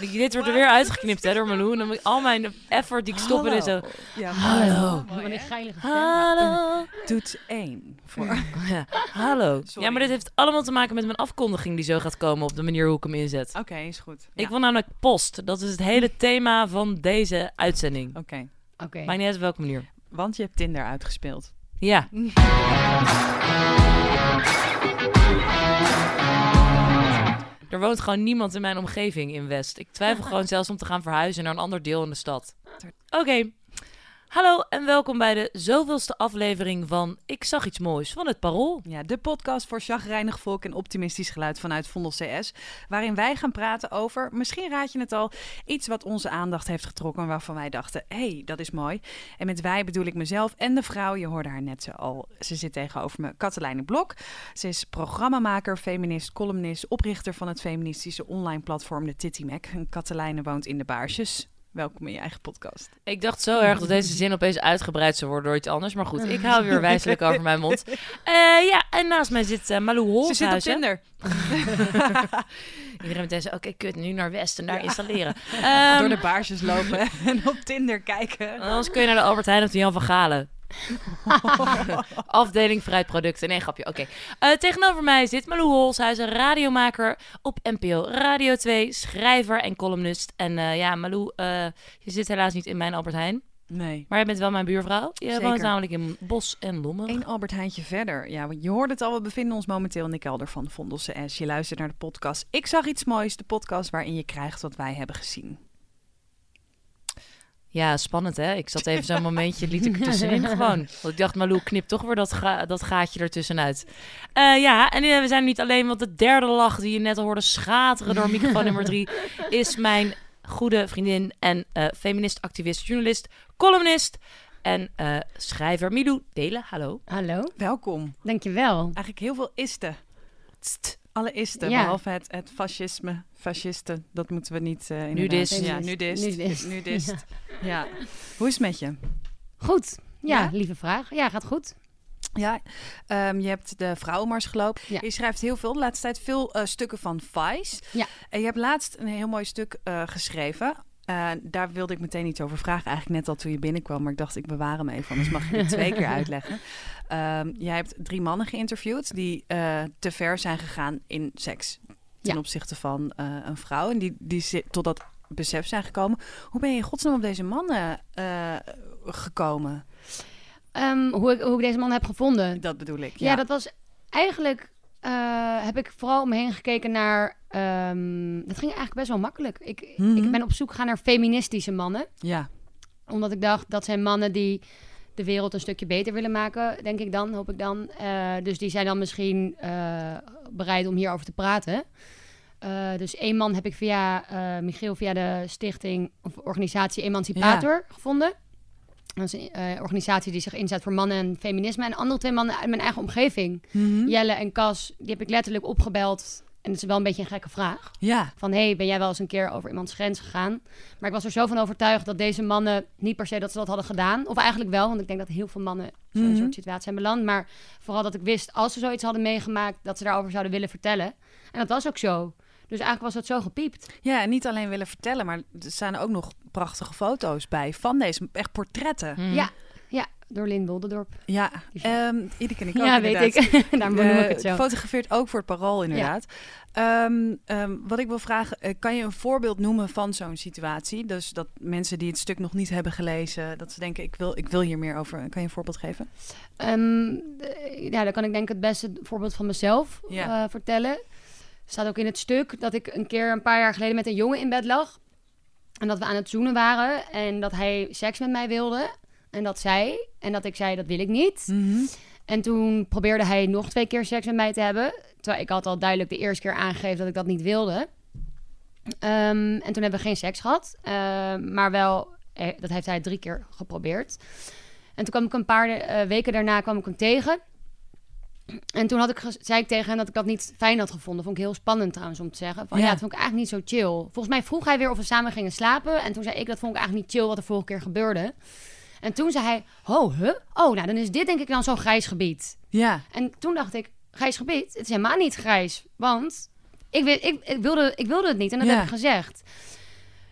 dit wordt er weer uitgeknipt hè, door Malou. En dan moet ik al mijn effort die ik stop in is zo... Ja, Hallo. Wat een geilige stem. Hallo. Toets 1. Voor... Ja, hallo. Sorry. Ja, maar dit heeft allemaal te maken met mijn afkondiging die zo gaat komen op de manier hoe ik hem inzet. Oké, is goed. Ik wil namelijk post. Dat is het hele thema van deze uitzending. Oké, Oké. Maakt niet uit op welke manier. want je hebt Tinder uitgespeeld. Ja. Er woont gewoon niemand in mijn omgeving in West. Ik twijfel gewoon zelfs om te gaan verhuizen naar een ander deel in de stad. Oké. Hallo en welkom bij de zoveelste aflevering van Ik zag iets moois van het Parool. Ja, de podcast voor chagrijnig volk en optimistisch geluid vanuit Vondel CS. Waarin wij gaan praten over, misschien raad je het al, iets wat onze aandacht heeft getrokken. Waarvan wij dachten, hé, hey, dat is mooi. En met wij bedoel ik mezelf en de vrouw. Je hoorde haar net zo al. Ze zit tegenover me, Katelijne Blok. Ze is programmamaker, feminist, columnist, oprichter van het feministische online platform de Titty Mac. Katelijne woont in de Baarsjes. Welkom in je eigen podcast. Ik dacht zo erg dat deze zin opeens uitgebreid zou worden door iets anders. Maar goed, ik hou weer wijselijk over mijn mond. Eh, ja, en naast mij zit eh, Malou Ze zit op. Tinder. Iedereen meteen zo, oké, kut, nu naar West en daar installeren. Door Ehm, de baarsjes lopen en op Tinder kijken. Anders kun je naar de Albert Heijn of de Jan van Galen. Afdeling fruitproducten. Nee, grapje. Oké. Eh, tegenover mij zit Malou Hols. Hij is een radiomaker op NPO Radio 2. Schrijver en columnist. En eh, ja, Malou, eh, je zit helaas niet in mijn Albert Heijn. Nee. Maar je bent wel mijn buurvrouw. Je Zeker. woont namelijk in Bos en Lommen. Eén Albert Heintje verder. Ja, want je hoort het al. We bevinden ons momenteel in de kelder van Vondel CS. Je luistert naar de podcast Ik zag iets moois. De podcast waarin je krijgt wat wij hebben gezien. Ja, spannend hè. Ik zat even zo'n momentje, liet ik er tussenin gewoon. Want ik dacht, Malou knipt toch weer dat, ga- dat gaatje ertussenuit. Eh ja, en eh, we zijn niet alleen, want de derde lach die je net al hoorde schateren door microfoon nummer drie... is mijn goede vriendin en eh, feminist, activist, journalist, columnist en eh, schrijver Milou Delen. Hallo. Hallo, Welkom. dankjewel. Eigenlijk heel veel isten. Tst, alle isten, Ja. behalve het, het fascisme. Fascisten, dat moeten we niet uh. Nudist. Ja, nudist. Nudist. Nudist. Ja. Hoe is het met je? Goed. Ja, Ja? lieve vraag. Ja, gaat goed. Ja, ehm, je hebt de vrouwenmars gelopen. Ja. Je schrijft heel veel, de laatste tijd veel eh, stukken van Vice. Ja. En je hebt laatst een heel mooi stuk eh, geschreven. Eh, daar wilde ik meteen iets over vragen. Eigenlijk net al toen je binnenkwam, maar ik dacht ik bewaar hem even. Anders mag je het twee keer uitleggen. Ehm, jij hebt drie mannen geïnterviewd die eh, te ver zijn gegaan in seks. Ten Ja. opzichte van eh, een vrouw. En die, die tot dat besef zijn gekomen. Hoe ben je in godsnaam op deze mannen gekomen? Ehm, hoe, ik, hoe ik deze man heb gevonden. Dat bedoel ik. Ja, dat was eigenlijk... eh, heb ik vooral om me heen gekeken naar... ehm, dat ging eigenlijk best wel makkelijk. Ik, Mhm. ik ben op zoek gegaan naar feministische mannen. Ja. Omdat ik dacht, dat zijn mannen die de wereld een stukje beter willen maken, denk ik dan, hoop ik dan. Eh, dus die zijn dan misschien eh, bereid om hierover te praten. Dus één man heb ik via Michiel, via de stichting of organisatie Emancipator gevonden. Dat is een eh, organisatie die zich inzet voor mannen en feminisme. En andere twee mannen uit mijn eigen omgeving, Mhm. Jelle en Cas, die heb ik letterlijk opgebeld. En het is wel een beetje een gekke vraag. Ja. Van, hey, ben jij wel eens een keer over iemands grens gegaan? Maar ik was er zo van overtuigd dat deze mannen niet per se dat ze dat hadden gedaan. Of eigenlijk wel, want ik denk dat heel veel mannen zo'n Mhm. soort situatie zijn beland. Maar vooral dat ik wist, als ze zoiets hadden meegemaakt, dat ze daarover zouden willen vertellen. En dat was ook zo. Dus eigenlijk was het zo gepiept. Ja, en niet alleen willen vertellen, maar er staan ook nog prachtige foto's bij van deze, echt portretten. Mhm. Ja, ja, door Lin Wolderdorp. Ja, ehm Ieder ken ik ook ja, inderdaad. weet ik. Daarom noem ik het Eh, zo. Fotografeert ook voor het Parool, inderdaad. Ehm, ehm, wat ik wil vragen, eh, kan je een voorbeeld noemen van zo'n situatie? Dus dat mensen die het stuk nog niet hebben gelezen, dat ze denken, ik wil, ik wil hier meer over. Kan je een voorbeeld geven? Ehm, ja, dan kan ik denk ik het beste voorbeeld van mezelf Ja. eh, vertellen. Staat ook in het stuk dat ik een keer een paar jaar geleden met een jongen in bed lag. En dat we aan het zoenen waren en dat hij seks met mij wilde. En dat zij. En dat ik zei, dat wil ik niet. En toen probeerde hij nog twee keer seks met mij te hebben. Terwijl ik had al duidelijk de eerste keer aangegeven dat ik dat niet wilde. Ehm, en toen hebben we geen seks gehad. Ehm, maar wel, eh, dat heeft hij drie keer geprobeerd. En toen kwam ik een paar eh, weken daarna kwam ik hem tegen. En toen had ik zei ik tegen hem dat ik dat niet fijn had gevonden. Vond ik heel spannend trouwens om te zeggen. Van, ja. Ja. dat vond ik eigenlijk niet zo chill. Volgens mij vroeg hij weer of we samen gingen slapen. En toen zei ik, dat vond ik eigenlijk niet chill wat er vorige keer gebeurde. En toen zei hij, oh, huh? Oh, nou dan is dit denk ik dan zo'n grijs gebied. Ja, En toen dacht ik, grijs gebied? Het is helemaal niet grijs. Want ik, ik, ik, wilde, ik wilde het niet en dat Ja. heb ik gezegd.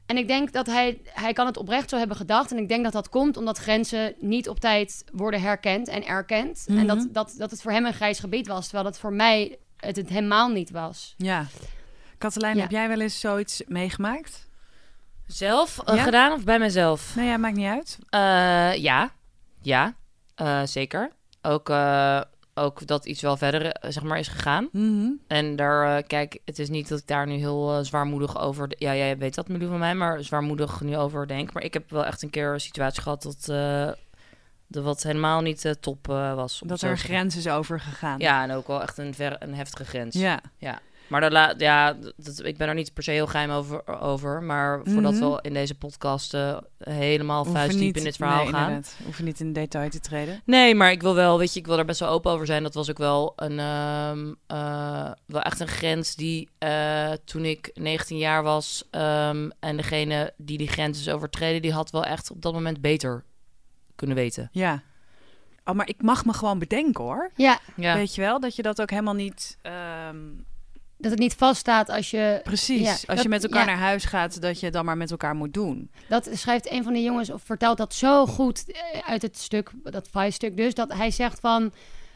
En ik denk dat hij, hij kan het oprecht zo hebben gedacht. En ik denk dat dat komt omdat grenzen niet op tijd worden herkend en erkend. En Mhm. dat, dat, dat het voor hem een grijs gebied was, terwijl dat voor mij het, het helemaal niet was. Ja. Katelijn, Ja. heb jij wel eens zoiets meegemaakt? Zelf eh, Ja? gedaan of bij mezelf? Nou ja, maakt niet uit. Eh, ja, ja, eh, zeker. Ook, eh, ook dat iets wel verder eh, zeg maar, is gegaan. Mhm. En daar, eh, kijk, het is niet dat ik daar nu heel eh, zwaarmoedig over... Ja, jij weet dat, Milou, van mij, maar zwaarmoedig nu over denk. Maar ik heb wel echt een keer een situatie gehad dat... de wat helemaal niet top was. Dat er een zeggen. grens is overgegaan. Ja, en ook wel echt een, ver, een heftige grens. Ja. Maar dat la- ja, dat, ik ben er niet per se heel geheim over. over maar voordat Mhm. we in deze podcast eh, helemaal vuistdiep in dit verhaal nee, gaan. inderdaad. Hoeven niet in detail te treden. Nee, maar ik wil wel, weet je, ik wil er best wel open over zijn. Dat was ook wel een, ehm, eh, wel echt een grens die eh, toen ik 19 jaar was ehm, en degene die die grens is overtreden, die had wel echt op dat moment beter kunnen weten. Ja. Oh, maar ik mag me gewoon bedenken hoor. Ja, Ja, Weet je wel, dat je dat ook helemaal niet... ehm, dat het niet vaststaat als je... precies. Ja, Als dat- je met elkaar ja. naar huis gaat, dat je het dan maar met elkaar moet doen. Dat schrijft een van de jongens, of vertelt dat zo goed eh, uit het stuk, dat Vice-stuk dus, dat hij zegt van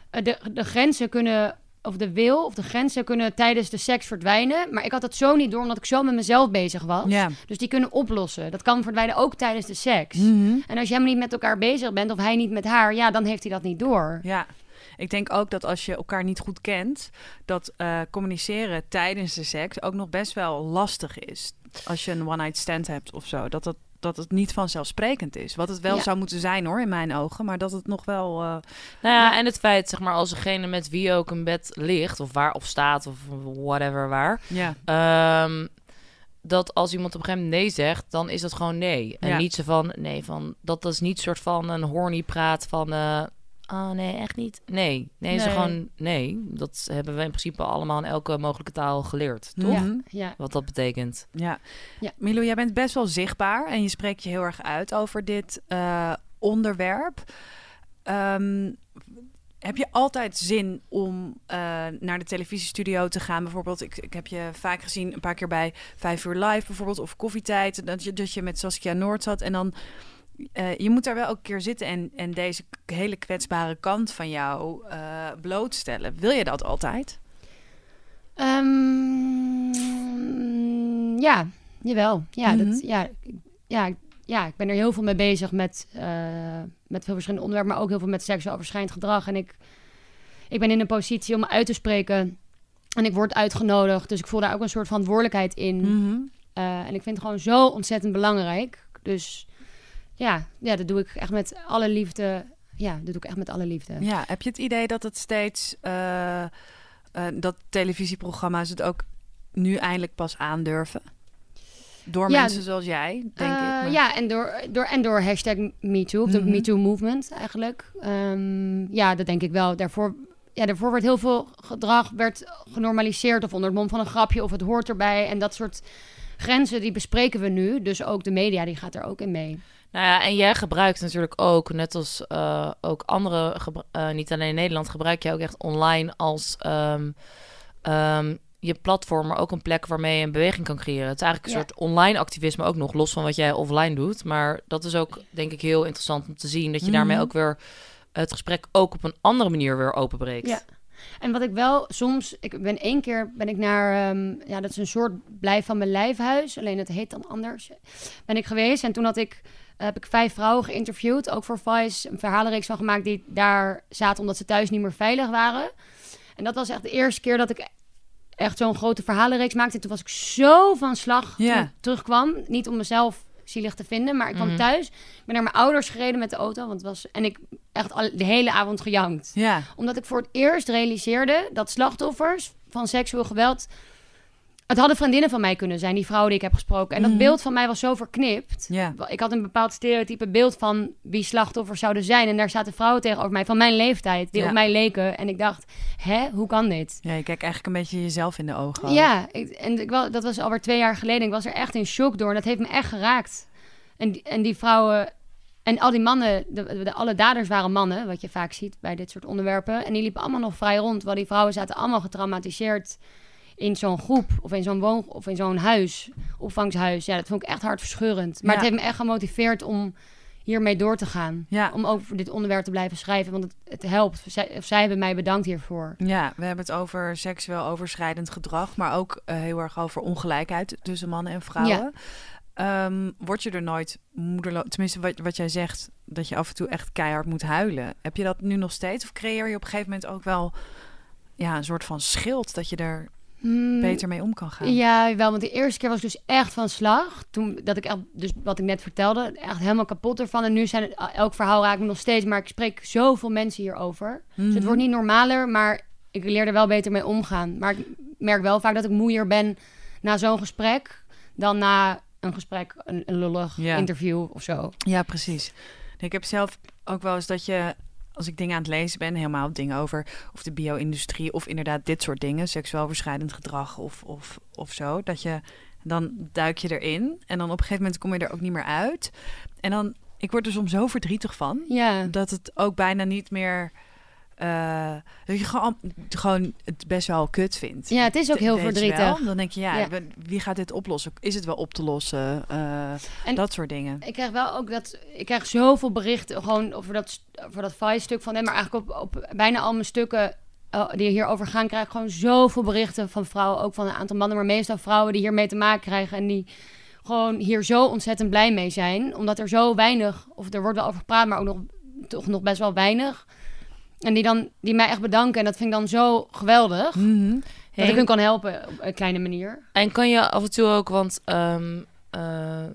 eh, de, de grenzen kunnen, of de wil, of de grenzen kunnen tijdens de seks verdwijnen. Maar ik had dat zo niet door, omdat ik zo met mezelf bezig was. Ja. Dus die kunnen oplossen. Dat kan verdwijnen ook tijdens de seks. Mhm. En als je helemaal niet met elkaar bezig bent, of hij niet met haar, ja, dan heeft hij dat niet door. Ja. Ik denk ook dat als je elkaar niet goed kent, dat eh, communiceren tijdens de seks ook nog best wel lastig is. Als je een one-night stand hebt of zo. Dat, dat, dat het niet vanzelfsprekend is. Wat het wel Ja. zou moeten zijn hoor, in mijn ogen. Maar dat het nog wel... eh, Nou ja, en het feit, zeg maar, als degene met wie ook een bed ligt, of waar of staat, of whatever waar, ja. Ehm, dat als iemand op een gegeven moment nee zegt, dan is dat gewoon nee. En Ja. niet zo van, nee, van, dat is niet soort van een horny praat van, eh oh nee, echt niet. Nee, nee, ze Nee. gewoon nee. Dat hebben we in principe allemaal in elke mogelijke taal geleerd, toch? Ja, Mhm. ja. Wat dat betekent. Ja. Ja. Milou, jij bent best wel zichtbaar en je spreekt je heel erg uit over dit eh, onderwerp. Ehm, heb je altijd zin om eh, naar de televisiestudio te gaan? Bijvoorbeeld, ik, ik heb je vaak gezien een paar keer bij Vijf Uur Live bijvoorbeeld, of Koffietijd. Dat je, dat je met Saskia Noord zat en dan... eh, je moet daar wel ook een keer zitten en, en deze hele kwetsbare kant van jou eh, blootstellen. Wil je dat altijd? Ehm, ja, jawel. Ja, Mhm. dat, ja, ik- ja, ik- ja, ik ben er heel veel mee bezig met, eh, met veel verschillende onderwerpen, maar ook heel veel met seksueel overschrijdend gedrag. En ik, ik ben in een positie om me uit te spreken. En ik word uitgenodigd, dus ik voel daar ook een soort verantwoordelijkheid in. Mhm. En ik vind het gewoon zo ontzettend belangrijk. Dus ja, ja, dat doe ik echt met alle liefde. Ja, dat doe ik echt met alle liefde. Ja, heb je het idee dat het steeds eh, eh, dat televisieprogramma's het ook nu eindelijk pas aandurven? Door Ja, mensen zoals jij, denk ik. Eh, maar- Ja, en door, door, en door hashtag MeToo, of de Mhm. MeToo movement eigenlijk. Ehm, ja, dat denk ik wel. Daarvoor, ja, daarvoor werd heel veel gedrag werd genormaliseerd of onder het mom van een grapje of het hoort erbij. En dat soort grenzen die bespreken we nu. Dus ook de media die gaat er ook in mee. Nou ja, en jij gebruikt natuurlijk ook, net als eh, ook andere, eh, niet alleen in Nederland, gebruik je ook echt online als ehm, ehm, je platform, maar ook een plek waarmee je een beweging kan creëren. Het is eigenlijk een Ja. soort online activisme ook nog, los van wat jij offline doet. Maar dat is ook, denk ik, heel interessant om te zien, dat je daarmee Mhm. ook weer het gesprek ook op een andere manier weer openbreekt. Ja. En wat ik wel soms, ik ben één keer ben ik naar, ehm, ja, dat is een soort blijf van mijn lijfhuis, alleen het heet dan anders. Ben ik geweest en toen had ik, heb ik vijf vrouwen geïnterviewd, ook voor Vice, een verhalenreeks van gemaakt die daar zaten omdat ze thuis niet meer veilig waren. En dat was echt de eerste keer dat ik echt zo'n grote verhalenreeks maakte. En toen was ik zo van slag toen ik terugkwam. Niet om mezelf zielig te vinden, maar ik kwam Mhm. thuis. Ik ben naar mijn ouders gereden met de auto, want het was en ik echt al, de hele avond gejankt Ja, omdat ik voor het eerst realiseerde dat slachtoffers van seksueel geweld. Het hadden vriendinnen van mij kunnen zijn, die vrouwen die ik heb gesproken. En dat Mhm. beeld van mij was zo verknipt. Ik had een bepaald stereotype beeld van wie slachtoffers zouden zijn. En daar zaten vrouwen tegenover mij van mijn leeftijd, die Ja. op mij leken. En ik dacht, hè, hoe kan dit? Ja, je kijkt eigenlijk een beetje jezelf in de ogen. Ja, ik, en ik, dat was alweer twee jaar geleden. Ik was er echt in shock door. En dat heeft me echt geraakt. En, die- en die vrouwen... En al die mannen, de, de- alle daders waren mannen, wat je vaak ziet bij dit soort onderwerpen. En die liepen allemaal nog vrij rond, terwijl die vrouwen zaten allemaal getraumatiseerd in zo'n groep of in zo'n woon of in zo'n huis, opvangshuis. Ja, dat vond ik echt hartverscheurend. Maar Ja. het heeft me echt gemotiveerd om hiermee door te gaan. Ja. Om over dit onderwerp te blijven schrijven, want het, het helpt. Zij, of zij hebben mij bedankt hiervoor. Ja, we hebben het over seksueel overschrijdend gedrag, maar ook eh, heel erg over ongelijkheid tussen mannen en vrouwen. Ehm, word je er nooit moederloos? Tenminste, wat, wat jij zegt, dat je af en toe echt keihard moet huilen. Heb je dat nu nog steeds? Of creëer je op een gegeven moment ook wel ja, een soort van schild dat je er Hmm, beter mee om kan gaan? Ja, wel, want de eerste keer was ik dus echt van slag. Toen dat ik echt, dus wat ik net vertelde, echt helemaal kapot ervan. En nu zijn het, elk verhaal raakt me nog steeds, maar ik spreek zoveel mensen hierover. Dus het Mhm. wordt niet normaler, maar ik leer er wel beter mee omgaan. Maar ik merk wel vaak dat ik moeier ben na zo'n gesprek dan na een gesprek, een, een lullig Ja. interview of zo. Ja, precies. Ik heb zelf ook wel eens dat je, als ik dingen aan het lezen ben, helemaal dingen over of de bio-industrie of inderdaad dit soort dingen, seksueel overschrijdend gedrag of, of, of zo, dat je dan duik je erin en dan op een gegeven moment kom je er ook niet meer uit. En dan, ik word er soms zo verdrietig van Ja, dat het ook bijna niet meer. Eh, dat je gewoon, gewoon het best wel kut vindt. ja het is ook heel Weet verdrietig. Dan denk je, ja, Ja. wie gaat dit oplossen? Is het wel op te lossen? Eh, En- dat soort dingen. Ik krijg wel ook dat. Ik krijg zoveel berichten gewoon over dat, over dat Vice-stuk van hem. Maar eigenlijk op, op bijna al mijn stukken eh, die hierover gaan, krijg ik gewoon zoveel berichten van vrouwen. Ook van een aantal mannen, maar meestal vrouwen die hiermee te maken krijgen. En die gewoon hier zo ontzettend blij mee zijn. Omdat er zo weinig, of er wordt wel over gepraat, maar ook nog, toch nog best wel weinig. En die, dan, die mij echt bedanken. En dat vind ik dan zo geweldig. Mhm. Dat ik hun kan helpen op een kleine manier. En kan je af en toe ook, want ehm, eh,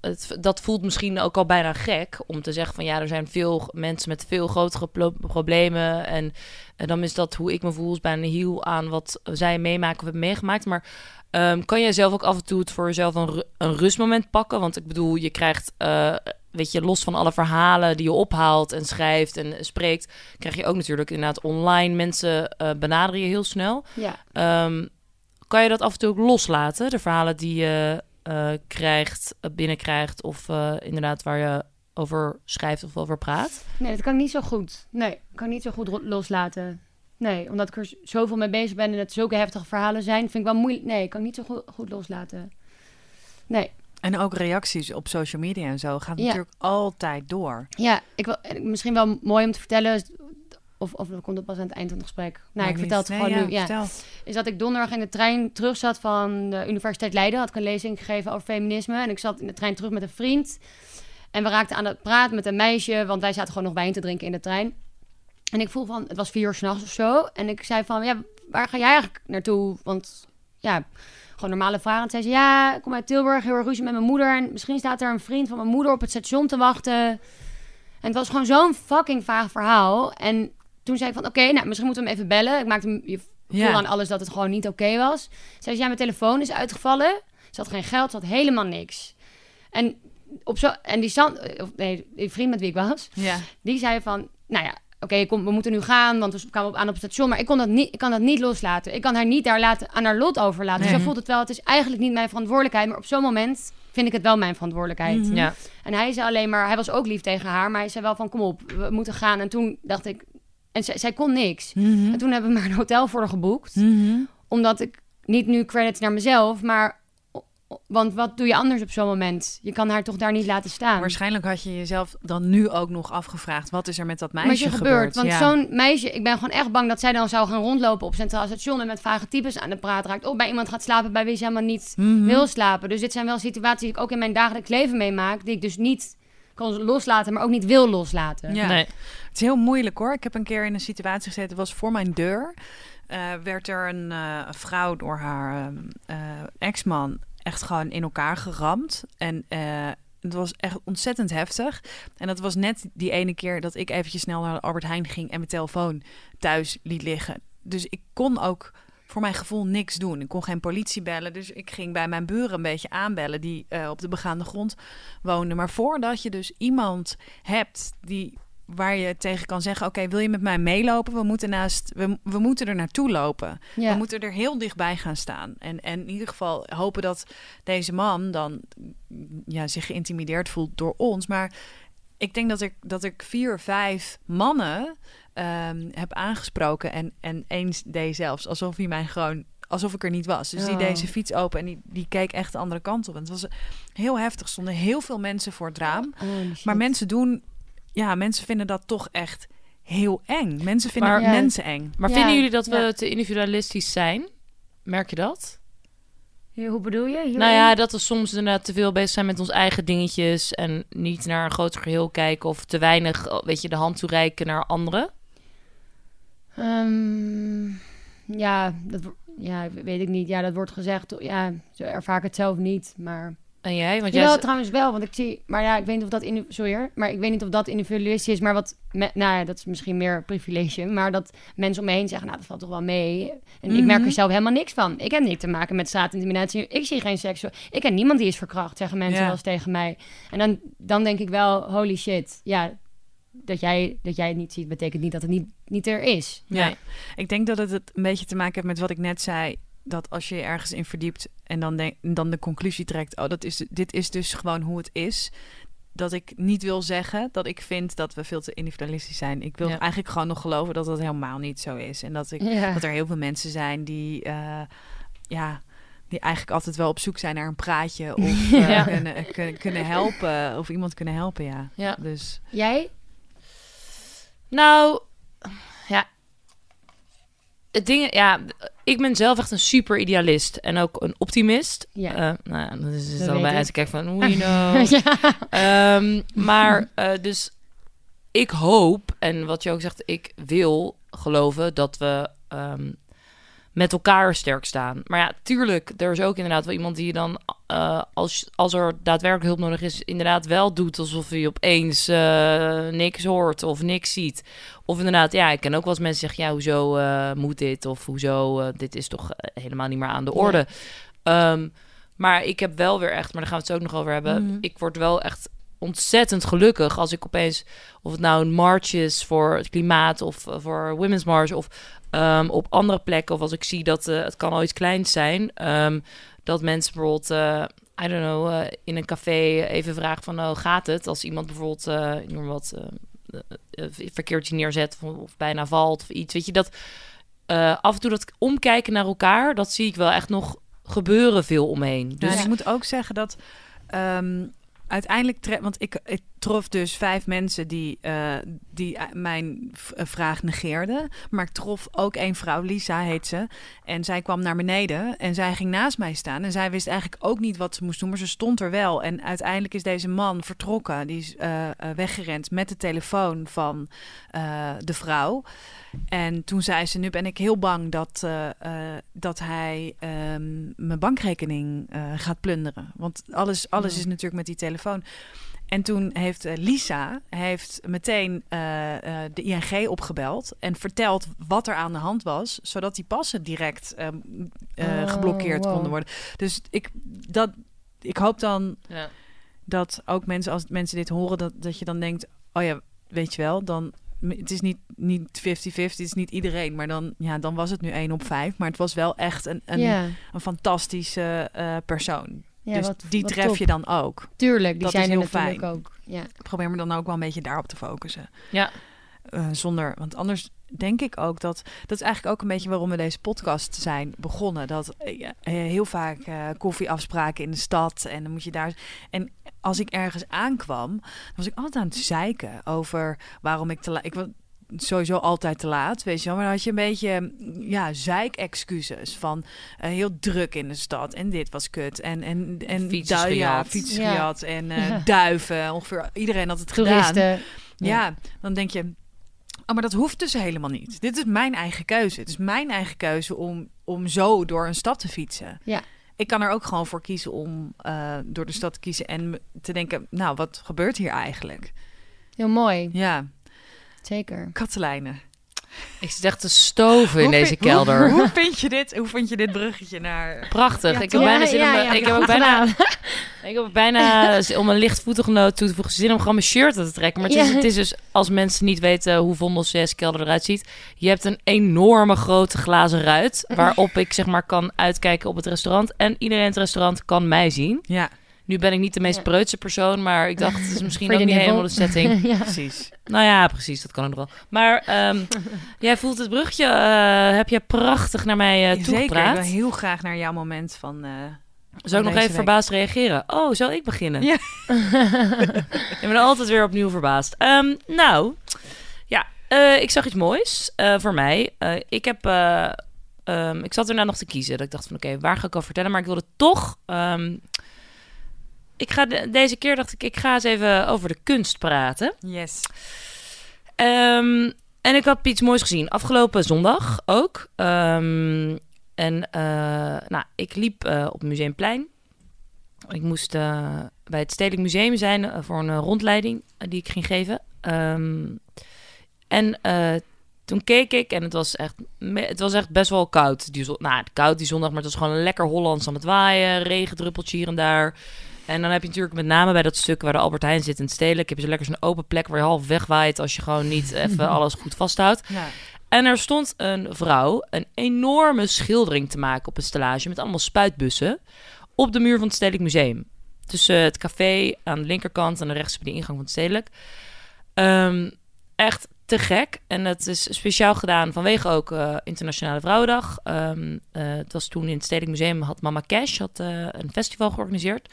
het, dat voelt misschien ook al bijna gek om te zeggen van ja, er zijn veel mensen met veel grotere problemen. En, en dan is dat hoe ik me voel, is bijna heel aan wat zij meemaken of hebben meegemaakt. Maar ehm, kan jij zelf ook af en toe het voor jezelf een, een rustmoment pakken? Want ik bedoel, je krijgt, eh, weet je, los van alle verhalen die je ophaalt en schrijft en spreekt, krijg je ook natuurlijk inderdaad online mensen eh, benaderen je heel snel. Ja. Ehm, kan je dat af en toe ook loslaten? De verhalen die je eh, krijgt, eh, binnenkrijgt of inderdaad waar je over schrijft of over praat? Nee, dat kan ik niet zo goed. Nee, kan ik niet zo goed loslaten. Nee, omdat ik er zoveel mee bezig ben en het zulke heftige verhalen zijn, vind ik wel moeilijk. Nee, kan ik niet zo goed, goed loslaten. Nee, En ook reacties op social media en zo gaat Ja. natuurlijk altijd door. ja, ik wil, en misschien wel mooi om te vertellen, of, of dat komt het pas aan het eind van het gesprek. Nou, ik vertel het Nee, gewoon ja, nu. Ja. vertel. is dat ik donderdag in de trein terug zat van de Universiteit Leiden. Had ik een lezing gegeven over feminisme. En ik zat in de trein terug met een vriend. En we raakten aan het praten met een meisje, want wij zaten gewoon nog wijn te drinken in de trein. En ik voel van, het was vier uur s'nachts of zo. En ik zei van, ja, waar ga jij eigenlijk naartoe? Want ja, gewoon normale vragen. En zei ze, ja, ik kom uit Tilburg, heel erg ruzie met mijn moeder. En misschien staat er een vriend van mijn moeder op het station te wachten. En het was gewoon zo'n fucking vaag verhaal. En toen zei ik van, oké, nou, misschien moeten we hem even bellen. Ik maakte hem, je Ja. aan alles dat het gewoon niet oké was. Zei ze, ja, mijn telefoon is uitgevallen. Ze had geen geld, ze had helemaal niks. En, op zo, en die, San, of nee, die vriend met wie ik was, Ja. die zei van, nou ja, oké, we moeten nu gaan, want we kwamen op, aan op het station. Maar ik, kon dat niet, ik kan dat niet loslaten. Ik kan haar niet daar laten, aan haar lot overlaten. Nee. Zo voelt het wel. Het is eigenlijk niet mijn verantwoordelijkheid, maar op zo'n moment vind ik het wel mijn verantwoordelijkheid. Mhm. Ja. En hij zei alleen maar, hij was ook lief tegen haar, maar hij zei wel van, kom op, we moeten gaan. En toen dacht ik, en zij, zij kon niks. Mhm. En toen hebben we maar een hotel voor haar geboekt Mhm. omdat ik niet nu credits naar mezelf, maar want wat doe je anders op zo'n moment? Je kan haar toch daar niet laten staan. Waarschijnlijk had je jezelf dan nu ook nog afgevraagd... wat is er met dat meisje is er gebeurd? gebeurd? Want Ja. zo'n meisje, ik ben gewoon echt bang dat zij dan zou gaan rondlopen op Centraal Station en met vage types aan de praat raakt. Of bij iemand gaat slapen bij wie ze helemaal niet Mhm. wil slapen. Dus dit zijn wel situaties die ik ook in mijn dagelijks leven meemaak, die ik dus niet kan loslaten, maar ook niet wil loslaten. Ja. Nee. Het is heel moeilijk hoor. Ik heb een keer in een situatie gezeten, het was voor mijn deur. eh, werd er een eh, vrouw door haar ehm, eh, ex-man echt gewoon in elkaar geramd. En eh, het was echt ontzettend heftig. En dat was net die ene keer dat ik eventjes snel naar Albert Heijn ging en mijn telefoon thuis liet liggen. Dus ik kon ook voor mijn gevoel niks doen. Ik kon geen politie bellen. Dus ik ging bij mijn buren een beetje aanbellen die eh, op de begaande grond woonden. Maar voordat je dus iemand hebt die waar je tegen kan zeggen: Oké, wil je met mij meelopen? We moeten, naast, we, we moeten er naartoe lopen. Ja. We moeten er heel dichtbij gaan staan. En, en in ieder geval hopen dat deze man dan ja, zich geïntimideerd voelt door ons. Maar ik denk dat ik, dat ik vier, vijf mannen ehm, heb aangesproken. En, en eens deed zelfs alsof hij mij gewoon alsof ik er niet was. Dus die Oh. deed zijn fiets open en die, die keek echt de andere kant op. En het was heel heftig. Er stonden heel veel mensen voor het raam. Shit. Maar mensen doen, ja, mensen vinden dat toch echt heel eng. Mensen vinden Maar- Ja. mensen eng. Maar Ja, vinden jullie dat we ja. te individualistisch zijn? Merk je dat? Ja, Hoe bedoel je? Hierin? Nou ja, dat we soms inderdaad te veel bezig zijn met ons eigen dingetjes en niet naar een groter geheel kijken of te weinig, oh, weet je, de hand toereiken naar anderen. Ehm, ja, dat, ja, weet ik niet. Ja, dat wordt gezegd. Ja, ervaar ik het zelf niet. Maar En jij? Want ja, jij wel z- trouwens wel, want ik zie... Maar ja, ik weet niet of dat... indi- Sorry hoor, maar ik weet niet of dat individualistisch is. Maar wat... Me, nou ja, dat is misschien meer privilege. Maar dat mensen om me heen zeggen... Nou, dat valt toch wel mee. En ik merk Mhm. er zelf helemaal niks van. Ik heb niks te maken met straatintimidatie. Ik zie geen seks. Ik ken niemand die is verkracht, zeggen mensen Ja. wel eens tegen mij. En dan, dan denk ik wel... Holy shit. Ja, dat jij, dat jij het niet ziet... betekent niet dat het niet, niet er is. Ja. Nee. Ik denk dat het, het een beetje te maken heeft met wat ik net zei. Dat als je je ergens in verdiept en dan, denk, dan de conclusie trekt... oh, dat is, dit is dus gewoon hoe het is... dat ik niet wil zeggen dat ik vind dat we veel te individualistisch zijn. Ik wil Ja. eigenlijk gewoon nog geloven dat dat helemaal niet zo is. En dat, ik, Ja. dat er heel veel mensen zijn die... eh, ja, die eigenlijk altijd wel op zoek zijn naar een praatje... of eh, Ja. kunnen, kunnen, kunnen helpen, of iemand kunnen helpen, ja. Ja. Dus Jij? Nou, ja. Het ding, ja, ik ben zelf echt een super idealist en ook een optimist. Ja. Eh, nou, ja, dat is uit ik. te kijken van, we know. ja. Ehm, maar eh, dus ik hoop, en wat je ook zegt, ik wil geloven dat we ehm, met elkaar sterk staan. Maar ja, tuurlijk, er is ook inderdaad wel iemand die je dan, eh, als, als er daadwerkelijk hulp nodig is, inderdaad wel doet alsof hij opeens eh, niks hoort of niks ziet. Of inderdaad, ja, ik ken ook wel eens mensen zeggen, ja, hoezo eh, moet dit? Of hoezo, dit is toch helemaal niet meer aan de Ja. orde. Ehm, maar ik heb wel weer echt, maar daar gaan we het ook nog over hebben. Mhm. Ik word wel echt ontzettend gelukkig als ik opeens, of het nou een march is voor het klimaat of voor Women's March of ehm, op andere plekken, of als ik zie dat het kan al iets kleins zijn, ehm, dat mensen bijvoorbeeld, eh, I don't know, eh, in een café even vragen van, oh, gaat het? Als iemand bijvoorbeeld, ik noem wat, verkeerdje neerzet of, of bijna valt of iets, weet je, dat af en toe dat omkijken naar elkaar, dat zie ik wel echt nog gebeuren veel omheen. Dus Dus ik moet ook zeggen dat ehm, uiteindelijk, want ik, ik trof dus vijf mensen die, eh, die eh, mijn eh, vraag negeerden. Maar ik trof ook één vrouw, Lisa heet ze. En zij kwam naar beneden en zij ging naast mij staan. En zij wist eigenlijk ook niet wat ze moest doen, maar ze stond er wel. En uiteindelijk is deze man vertrokken. Die is weggerend met de telefoon van de vrouw. En toen zei ze, nu ben ik heel bang dat, dat hij ehm, mijn bankrekening gaat plunderen. Want alles, alles is natuurlijk met die telefoon. En toen heeft eh, Lisa heeft meteen eh, eh, de ING opgebeld en verteld wat er aan de hand was, zodat die passen direct ehm, eh, Oh, geblokkeerd wow. konden worden. Dus ik, dat, ik hoop dan ja. dat ook mensen, als mensen dit horen, dat, dat je dan denkt, oh ja, weet je wel, dan het is niet niet 50-50, het is niet iedereen, maar dan, ja, dan was het nu 1 op 5. Maar het was wel echt een, een, ja. een fantastische eh, persoon. Ja, dus wat- die wat tref top. je dan ook. Tuurlijk, die dat zijn er heel natuurlijk fijn. ook. Ja. Ik probeer me dan ook wel een beetje daarop te focussen. Ja. Eh, zonder, want anders denk ik ook dat dat is eigenlijk ook een beetje waarom we deze podcast zijn begonnen. Dat eh, eh, heel vaak koffieafspraken in de stad en dan moet je daar. En als ik ergens aankwam, dan was ik altijd aan het zeiken over waarom ik te laat. Ik sowieso altijd te laat, weet je wel. Maar dan had je een beetje, ja, zeik-excuses van eh, heel druk in de stad en dit was kut en en en Fietsers du- ja, gejat. fietsers Ja. gejat en eh, Ja. duiven. Ongeveer iedereen had het gedaan. Ja, dan denk je, oh, maar dat hoeft dus helemaal niet. Dit is mijn eigen keuze. Het is mijn eigen keuze om, om zo door een stad te fietsen. Ja. Ik kan er ook gewoon voor kiezen om eh, door de stad te kiezen en te denken, nou, wat gebeurt hier eigenlijk? Heel mooi, Ja, zeker. Katelijnen. Ik zit echt te stoven in deze kelder. Hoe, hoe vind je dit? Hoe vind je dit bruggetje naar... Prachtig. Ja, ik heb bijna Ja, zin om, ja, me- ja, ik heb ook bijna, ik heb bijna om een lichtvoetige noot toe te voegen zin om gewoon mijn shirt te trekken. Maar het, is, Ja. het is dus, als mensen niet weten hoe Vondel 6 kelder eruit ziet. Je hebt een enorme grote glazen ruit. Waarop ik zeg maar kan uitkijken op het restaurant. En iedereen in het restaurant kan mij zien. Ja, Nu ben ik niet de meest preutse persoon, maar ik dacht, het is misschien ook niet helemaal de setting. ja. Precies. nou ja, precies, dat kan ook nog wel. Maar ehm, jij voelt het brugje, eh, heb je prachtig naar mij eh Zeker. Ik toegepraat. wil heel graag naar jouw moment van... eh, Zou ik nog even week. verbaasd reageren? Oh, zal ik beginnen? Ja. ik ben altijd weer opnieuw verbaasd. Ehm, nou, ja, eh, ik zag iets moois eh, voor mij. Eh, ik heb, eh, ehm, ik zat erna nog te kiezen. Dat ik dacht van, oké, waar ga ik over vertellen? Maar ik wilde toch, ehm, ik ga de- deze keer dacht ik, ik ga eens even over de kunst praten. yes. Ehm, en ik had iets moois gezien. Afgelopen zondag ook. Ehm, en eh, nou, ik liep eh, op het Museumplein. Ik moest eh, bij het Stedelijk Museum zijn voor een rondleiding die ik ging geven. Ehm, en toen keek ik en het was echt, het was echt best wel koud. Die, nou, koud die zondag, maar het was gewoon lekker Hollands aan het waaien. Regendruppeltje hier en daar. En dan heb je natuurlijk met name bij dat stuk waar de Albert Heijn zit in het Stedelijk... heb je zo lekker zo'n open plek waar je half wegwaait... als je gewoon niet even alles goed vasthoudt. Ja. En er stond een vrouw een enorme schildering te maken op een stellage... met allemaal spuitbussen op de muur van het Stedelijk Museum. Tussen het café aan de linkerkant en de rechts bij de ingang van het Stedelijk. Ehm, echt te gek. En het is speciaal gedaan vanwege ook eh, Internationale Vrouwendag. Ehm, eh, het was toen in het Stedelijk Museum had Mama Cash had, eh, een festival georganiseerd.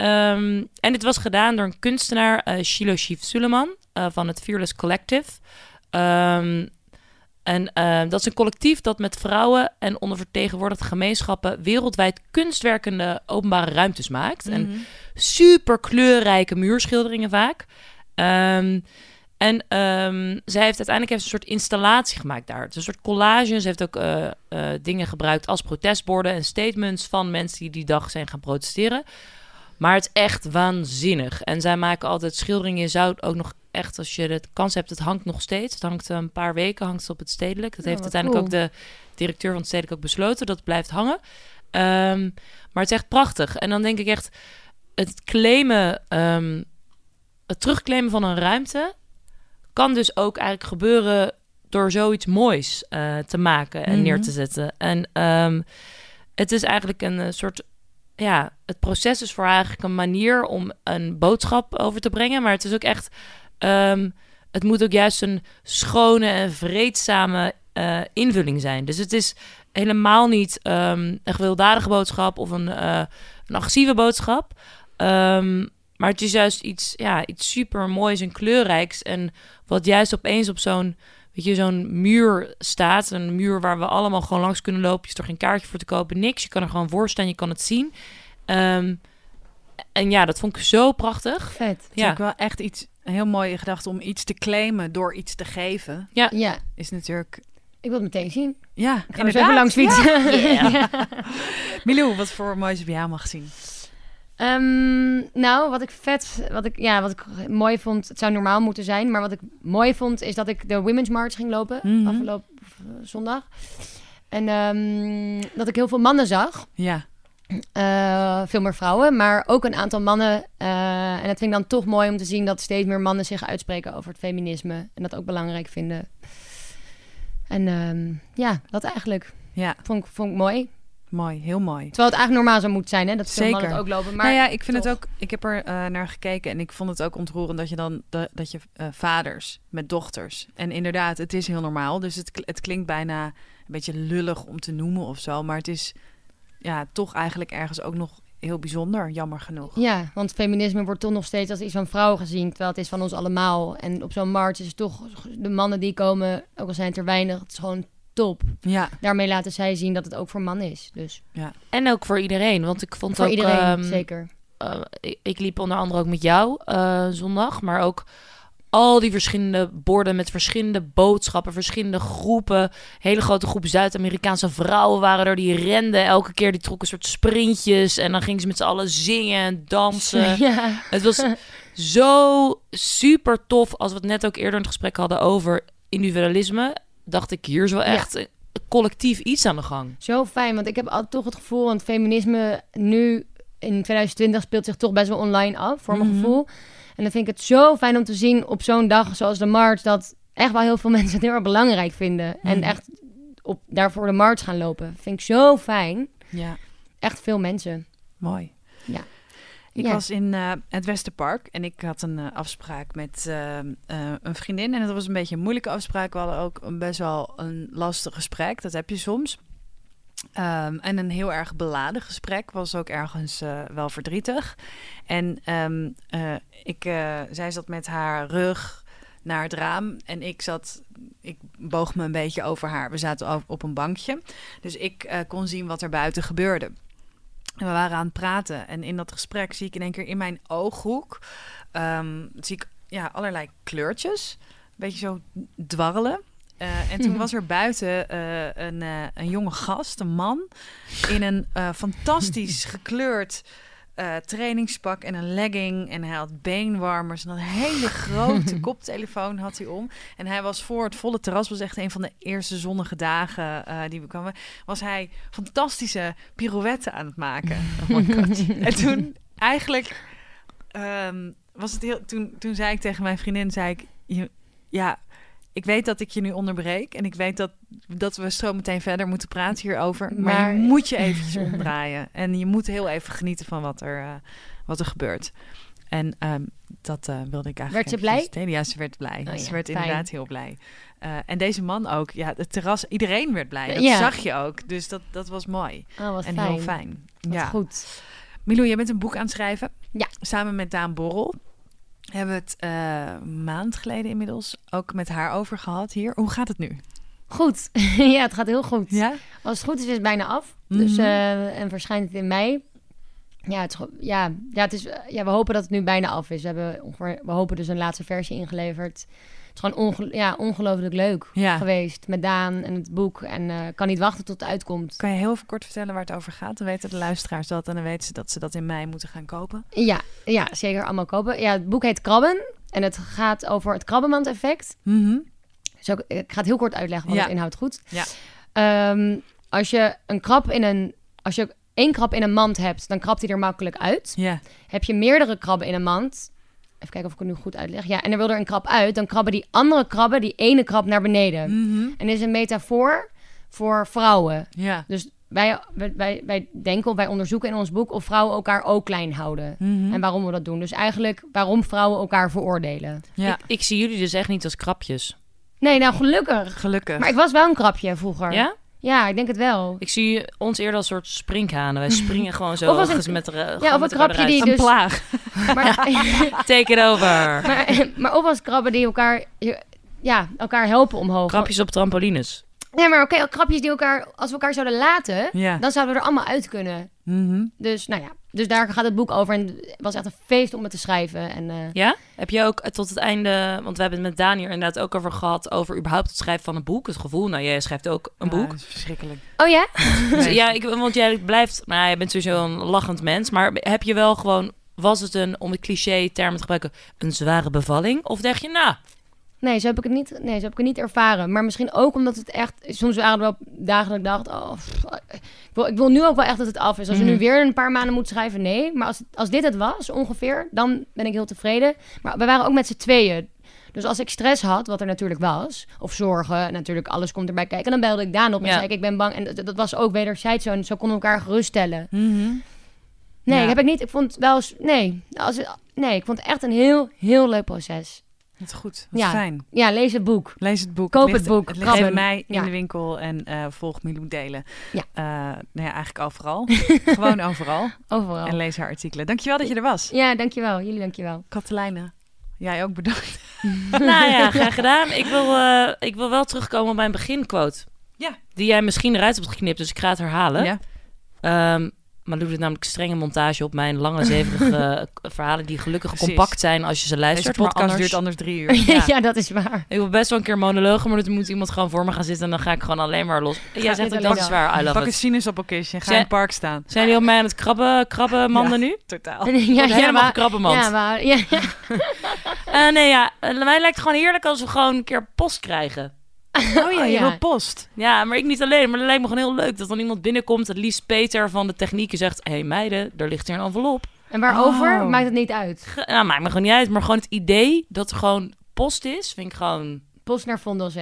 Ehm, en dit was gedaan door een kunstenaar, eh Shilo Shiv Suleman, eh, van het Fearless Collective. Ehm, en eh, dat is een collectief dat met vrouwen en ondervertegenwoordigde gemeenschappen wereldwijd kunstwerkende openbare ruimtes maakt. En Mhm. super kleurrijke muurschilderingen vaak. Ehm, en zij heeft uiteindelijk heeft een soort installatie gemaakt daar. Het is een soort collage. Ze heeft ook dingen gebruikt als protestborden en statements van mensen die die dag zijn gaan protesteren. Maar het is echt waanzinnig. En zij maken altijd schilderingen. Je zou ook nog echt, als je de kans hebt, het hangt nog steeds. Het hangt een paar weken hangt het op het stedelijk. Dat Oh, heeft uiteindelijk cool. ook de directeur van het stedelijk ook besloten. Dat het blijft hangen. Ehm, maar het is echt prachtig. En dan denk ik echt, het claimen, ehm, het terugclaimen van een ruimte kan dus ook eigenlijk gebeuren door zoiets moois eh, te maken en Mhm. neer te zetten. En ehm, het is eigenlijk een eh, soort, ja, het proces is voor eigenlijk een manier om een boodschap over te brengen, maar het is ook echt, ehm, het moet ook juist een schone en vreedzame eh, invulling zijn. Dus het is helemaal niet ehm, een gewelddadige boodschap of een, eh, een agressieve boodschap. Ehm, maar het is juist iets, ja, iets super moois en kleurrijks. En wat juist opeens op zo'n, weet je, zo'n muur staat. Een muur waar we allemaal gewoon langs kunnen lopen. Je is er geen kaartje voor te kopen, niks. Je kan er gewoon voor staan, je kan het zien. Ehm, en ja, dat vond ik zo prachtig. Vet. Het is Ja. ook wel echt iets, een heel mooie gedachte om iets te claimen door iets te geven. Ja, Is natuurlijk, ik wil het meteen zien. ja, Ik ga er zo even langs fietsen. Ja. Milou, wat voor moois heb jij mag zien? Ehm, nou, wat ik vet, wat ik, ja, wat ik mooi vond, het zou normaal moeten zijn, maar wat ik mooi vond, is dat ik de Women's March ging lopen Mhm. afgelopen eh, zondag. En ehm, dat ik heel veel mannen zag. Ja, Eh, veel meer vrouwen, maar ook een aantal mannen. Eh, en dat vind ik dan toch mooi om te zien dat steeds meer mannen zich uitspreken over het feminisme. En dat ook belangrijk vinden. En ehm, ja, dat eigenlijk. ja, Vond vond ik mooi. Mooi, heel mooi. Terwijl het eigenlijk normaal zou moeten zijn, hè? Dat veel mannen het ook lopen. Maar nou ja, ik vind toch. het ook. Ik heb er eh, naar gekeken en ik vond het ook ontroerend dat je dan de, dat je eh, vaders met dochters. En inderdaad, het is heel normaal. Dus het, het klinkt bijna een beetje lullig om te noemen of zo. Maar het is ja, toch eigenlijk ergens ook nog heel bijzonder, jammer genoeg. Ja, want feminisme wordt toch nog steeds als iets van vrouwen gezien, terwijl het is van ons allemaal. En op zo'n march is het toch de mannen die komen, ook al zijn het er weinig, het is gewoon top. Ja, Daarmee laten zij zien dat het ook voor mannen is. Dus En ook voor iedereen. Want ik vond voor ook, iedereen, ehm, zeker. eh, ik, ik liep onder andere ook met jou eh, zondag, maar ook al die verschillende borden met verschillende boodschappen, verschillende groepen. Hele grote groep Zuid-Amerikaanse vrouwen waren er, die renden elke keer, die trokken soort sprintjes en dan gingen ze met z'n allen zingen en dansen. ja. Het was zo super tof, als we het net ook eerder in het gesprek hadden over individualisme, dacht ik, hier is wel Ja. echt een collectief iets aan de gang. Zo fijn, want ik heb altijd toch het gevoel, want feminisme nu in 2020 speelt zich toch best wel online af, voor mijn Mhm. gevoel. En dan vind ik het zo fijn om te zien op zo'n dag zoals de March, dat echt wel heel veel mensen het heel erg belangrijk vinden. En Mhm. echt op, daarvoor de March gaan lopen. Vind ik zo fijn. ja, Echt veel mensen. mooi. Ja. Ik Ja. was in eh, het Westerpark en ik had een eh, afspraak met eh, een vriendin. En dat was een beetje een moeilijke afspraak. We hadden ook een best wel een lastig gesprek. Dat heb je soms. Ehm, en een heel erg beladen gesprek was ook ergens wel verdrietig. En ehm, eh, ik, zij zat met haar rug naar het raam en ik zat, ik boog me een beetje over haar. We zaten op, op een bankje, dus ik kon zien wat er buiten gebeurde. En we waren aan het praten en in dat gesprek zie ik in één keer in mijn ooghoek ehm, zie ik ja, allerlei kleurtjes, een beetje zo dwarrelen. Eh, en toen was er buiten eh, een, eh, een jonge gast, een man, in een fantastisch gekleurd eh, trainingspak en een legging. En hij had beenwarmers en een hele grote koptelefoon had hij om. En hij was voor het volle terras, was echt een van de eerste zonnige dagen eh, die we kwamen, was hij fantastische pirouetten aan het maken. Oh en toen eigenlijk ehm, was het heel, toen, toen zei ik tegen mijn vriendin, zei ik, ja, ik weet dat ik je nu onderbreek en ik weet dat, dat we zo meteen verder moeten praten hierover. Maar, Maar- je moet je eventjes omdraaien en je moet heel even genieten van wat er, eh, wat er gebeurt. En ehm, dat eh, wilde ik eigenlijk. Werd ze eventjes blij? Ja, ze werd blij. Oh ze werd fijn. inderdaad heel blij. Eh, en deze man ook. Ja, het terras, iedereen werd blij. Dat Ja. zag je ook. Dus dat, dat was mooi. Oh, wat en fijn. heel fijn. Wat ja. goed. Milou, jij bent een boek aan het schrijven. Ja. Samen met Daan Borrel. Hebben we het een maand geleden inmiddels ook met haar over gehad hier. Hoe gaat het nu? Goed. ja, het gaat heel goed. Ja? Als het goed is, is het bijna af. Dus, Mhm. eh, en verschijnt het in mei. Ja, het, ja, ja, het is, ja, we hopen dat het nu bijna af is. We, hebben ongeveer, we hopen dus een laatste versie ingeleverd. Is gewoon onge ja, ongelooflijk leuk Ja. geweest met Daan en het boek. En eh, kan niet wachten tot het uitkomt. Kan je heel even kort vertellen waar het over gaat? Dan weten de luisteraars dat en dan weten ze dat ze dat in mei moeten gaan kopen. Ja, ja, zeker allemaal kopen. Ja, het boek heet Krabben. En het gaat over het krabbenmand-effect. Mhm. Dus ook, ik ga het heel kort uitleggen, want Ja. het inhoudt goed. Ja. Ehm, als je een krab in een... Als je één krab in een mand hebt, dan krabt hij er makkelijk uit. Ja. Heb je meerdere krabben in een mand... Even kijken of ik het nu goed uitleg. Ja, en er wil er een krab uit, dan krabben die andere krabben die ene krab naar beneden. Mhm. En dit is een metafoor voor vrouwen. Ja. Dus wij, wij, wij, denken, of wij onderzoeken in ons boek of vrouwen elkaar ook klein houden. Mhm. En waarom we dat doen. Dus eigenlijk waarom vrouwen elkaar veroordelen. ja. Ik, ik zie jullie dus echt niet als krapjes. Nee, nou gelukkig. Gelukkig. Maar ik was wel een krabje vroeger. Ja? Ja, ik denk het wel. Ik zie ons eerder als soort sprinkhanen. Wij springen gewoon zo Of als een- ergens met de Ja, of een krabje die eruit. een dus... plaag. Maar, Take it over. maar, maar of als krabben die elkaar... Ja, elkaar helpen omhoog. Krapjes op trampolines. Nee, maar oké, krabjes die elkaar... Als we elkaar zouden laten, Ja. dan zouden we er allemaal uit kunnen. Mhm. Dus, nou ja. Dus daar gaat het boek over. En het was echt een feest om het te schrijven. En eh, Ja? Heb je ook eh, tot het einde... Want we hebben het met Daan hier inderdaad ook over gehad... over überhaupt het schrijven van een boek. Het gevoel, nou, jij schrijft ook een Ja, boek. dat is verschrikkelijk. Oh ja? Ja, ik, want jij blijft... Nou, jij bent sowieso een lachend mens. Maar heb je wel gewoon... Was het een, om het cliché termen te gebruiken... een zware bevalling? Of dacht je, nou... Nee, zo heb ik het niet, nee, zo heb ik het niet ervaren. Maar misschien ook omdat het echt... Soms waren er wel dagen dat ik dacht... Oh, pff, ik, wil, ik wil nu ook wel echt dat het af is. Als we Mhm. nu weer een paar maanden moeten schrijven, nee. Maar als, als dit het was, ongeveer, dan ben ik heel tevreden. Maar we waren ook met z'n tweeën. Dus als ik stress had, wat er natuurlijk was... Of zorgen, natuurlijk alles komt erbij kijken... dan belde ik Daan op en Ja. zei ik, ik ben bang. En dat, dat was ook wederzijds zo. En zo konden we elkaar geruststellen. Mhm. Nee, Ja. heb ik niet. Ik vond wel... eens- Nee, als, nee, ik vond het echt een heel, heel leuk proces. Dat is goed. Wat Ja. fijn. Ja, lees het boek. Lees het boek. Koop ligt- het boek. Het ligt bij mij in Ja. de winkel en eh, volg Milou Delen. Ja. Eh, nou ja, eigenlijk overal. Gewoon overal. Overal. En lees haar artikelen. Dankjewel dat je er was. Ja, dankjewel. Jullie dankjewel. Katelijne, jij ook bedankt. nou ja, graag gedaan. Ik wil, eh, ik wil wel terugkomen op mijn beginquote. Ja. Die jij misschien eruit hebt geknipt, dus ik ga het herhalen. Ja. Ehm, maar doe er namelijk strenge montage op mijn lange, zeverige eh, verhalen... die gelukkig Precies. compact zijn als je ze Deze luistert. podcast maar anders... duurt anders drie uur. Ja. Ja. dat is waar. Ik wil best wel een keer monologen, maar dan moet iemand gewoon voor me gaan zitten... en dan ga ik gewoon alleen maar los. Jij dit zegt alleen dat is dan. waar, I love Pak een sinaasappelkistje en ga in het park staan. Zijn jullie op mij aan het krabben, krabben manden nu? Totaal. ja, helemaal maar, gekrabbenmand. ja, maar, ja, ja. Eh, nee, ja, eh, mij lijkt het gewoon heerlijk als we gewoon een keer post krijgen. Oh ja, Oh je ja. wil post. Ja, maar ik niet alleen. Maar het lijkt me gewoon heel leuk dat dan iemand binnenkomt... het liefst Peter van de techniek en zegt... hé hey, meiden, er ligt hier een envelop. En waarover Oh. maakt het niet uit. Ge- Nou, maakt me gewoon niet uit. Maar gewoon het idee dat er gewoon post is... vind ik gewoon... Post naar Vondel CS.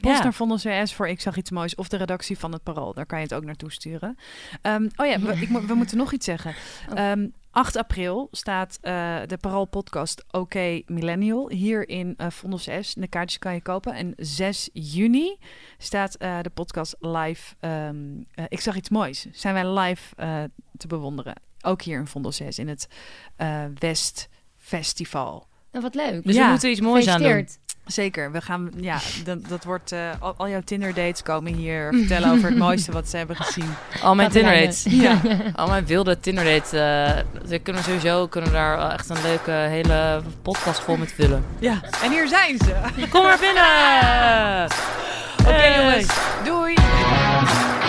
Post Ja. naar Vondel CS voor Ik zag iets moois. Of de redactie van het Parool. Daar kan je het ook naartoe sturen. Ehm, oh ja, we, ik, mo- we moeten nog iets zeggen. Oh. Ehm, 8 april staat eh, de Parool podcast Oké Millennial hier in uh, Vondels S. De kaartjes kan je kopen. En 6 juni staat eh, de podcast live. ehm, eh, ik zag iets moois. Zijn wij live eh, te bewonderen. Ook hier in Vondels S in het eh, West Festival. Nou, wat leuk. Dus Ja, we moeten iets moois aan doen. Zeker, we gaan, ja, dat, dat wordt, eh, al, jouw Tinder dates komen hier vertellen over het mooiste wat ze hebben gezien. Al mijn Tinder dates, ja. al mijn wilde Tinder dates, eh, uh, we kunnen sowieso kunnen daar echt een leuke hele podcast vol met vullen. Ja, en hier zijn ze. Kom maar binnen! Oké jongens, doei!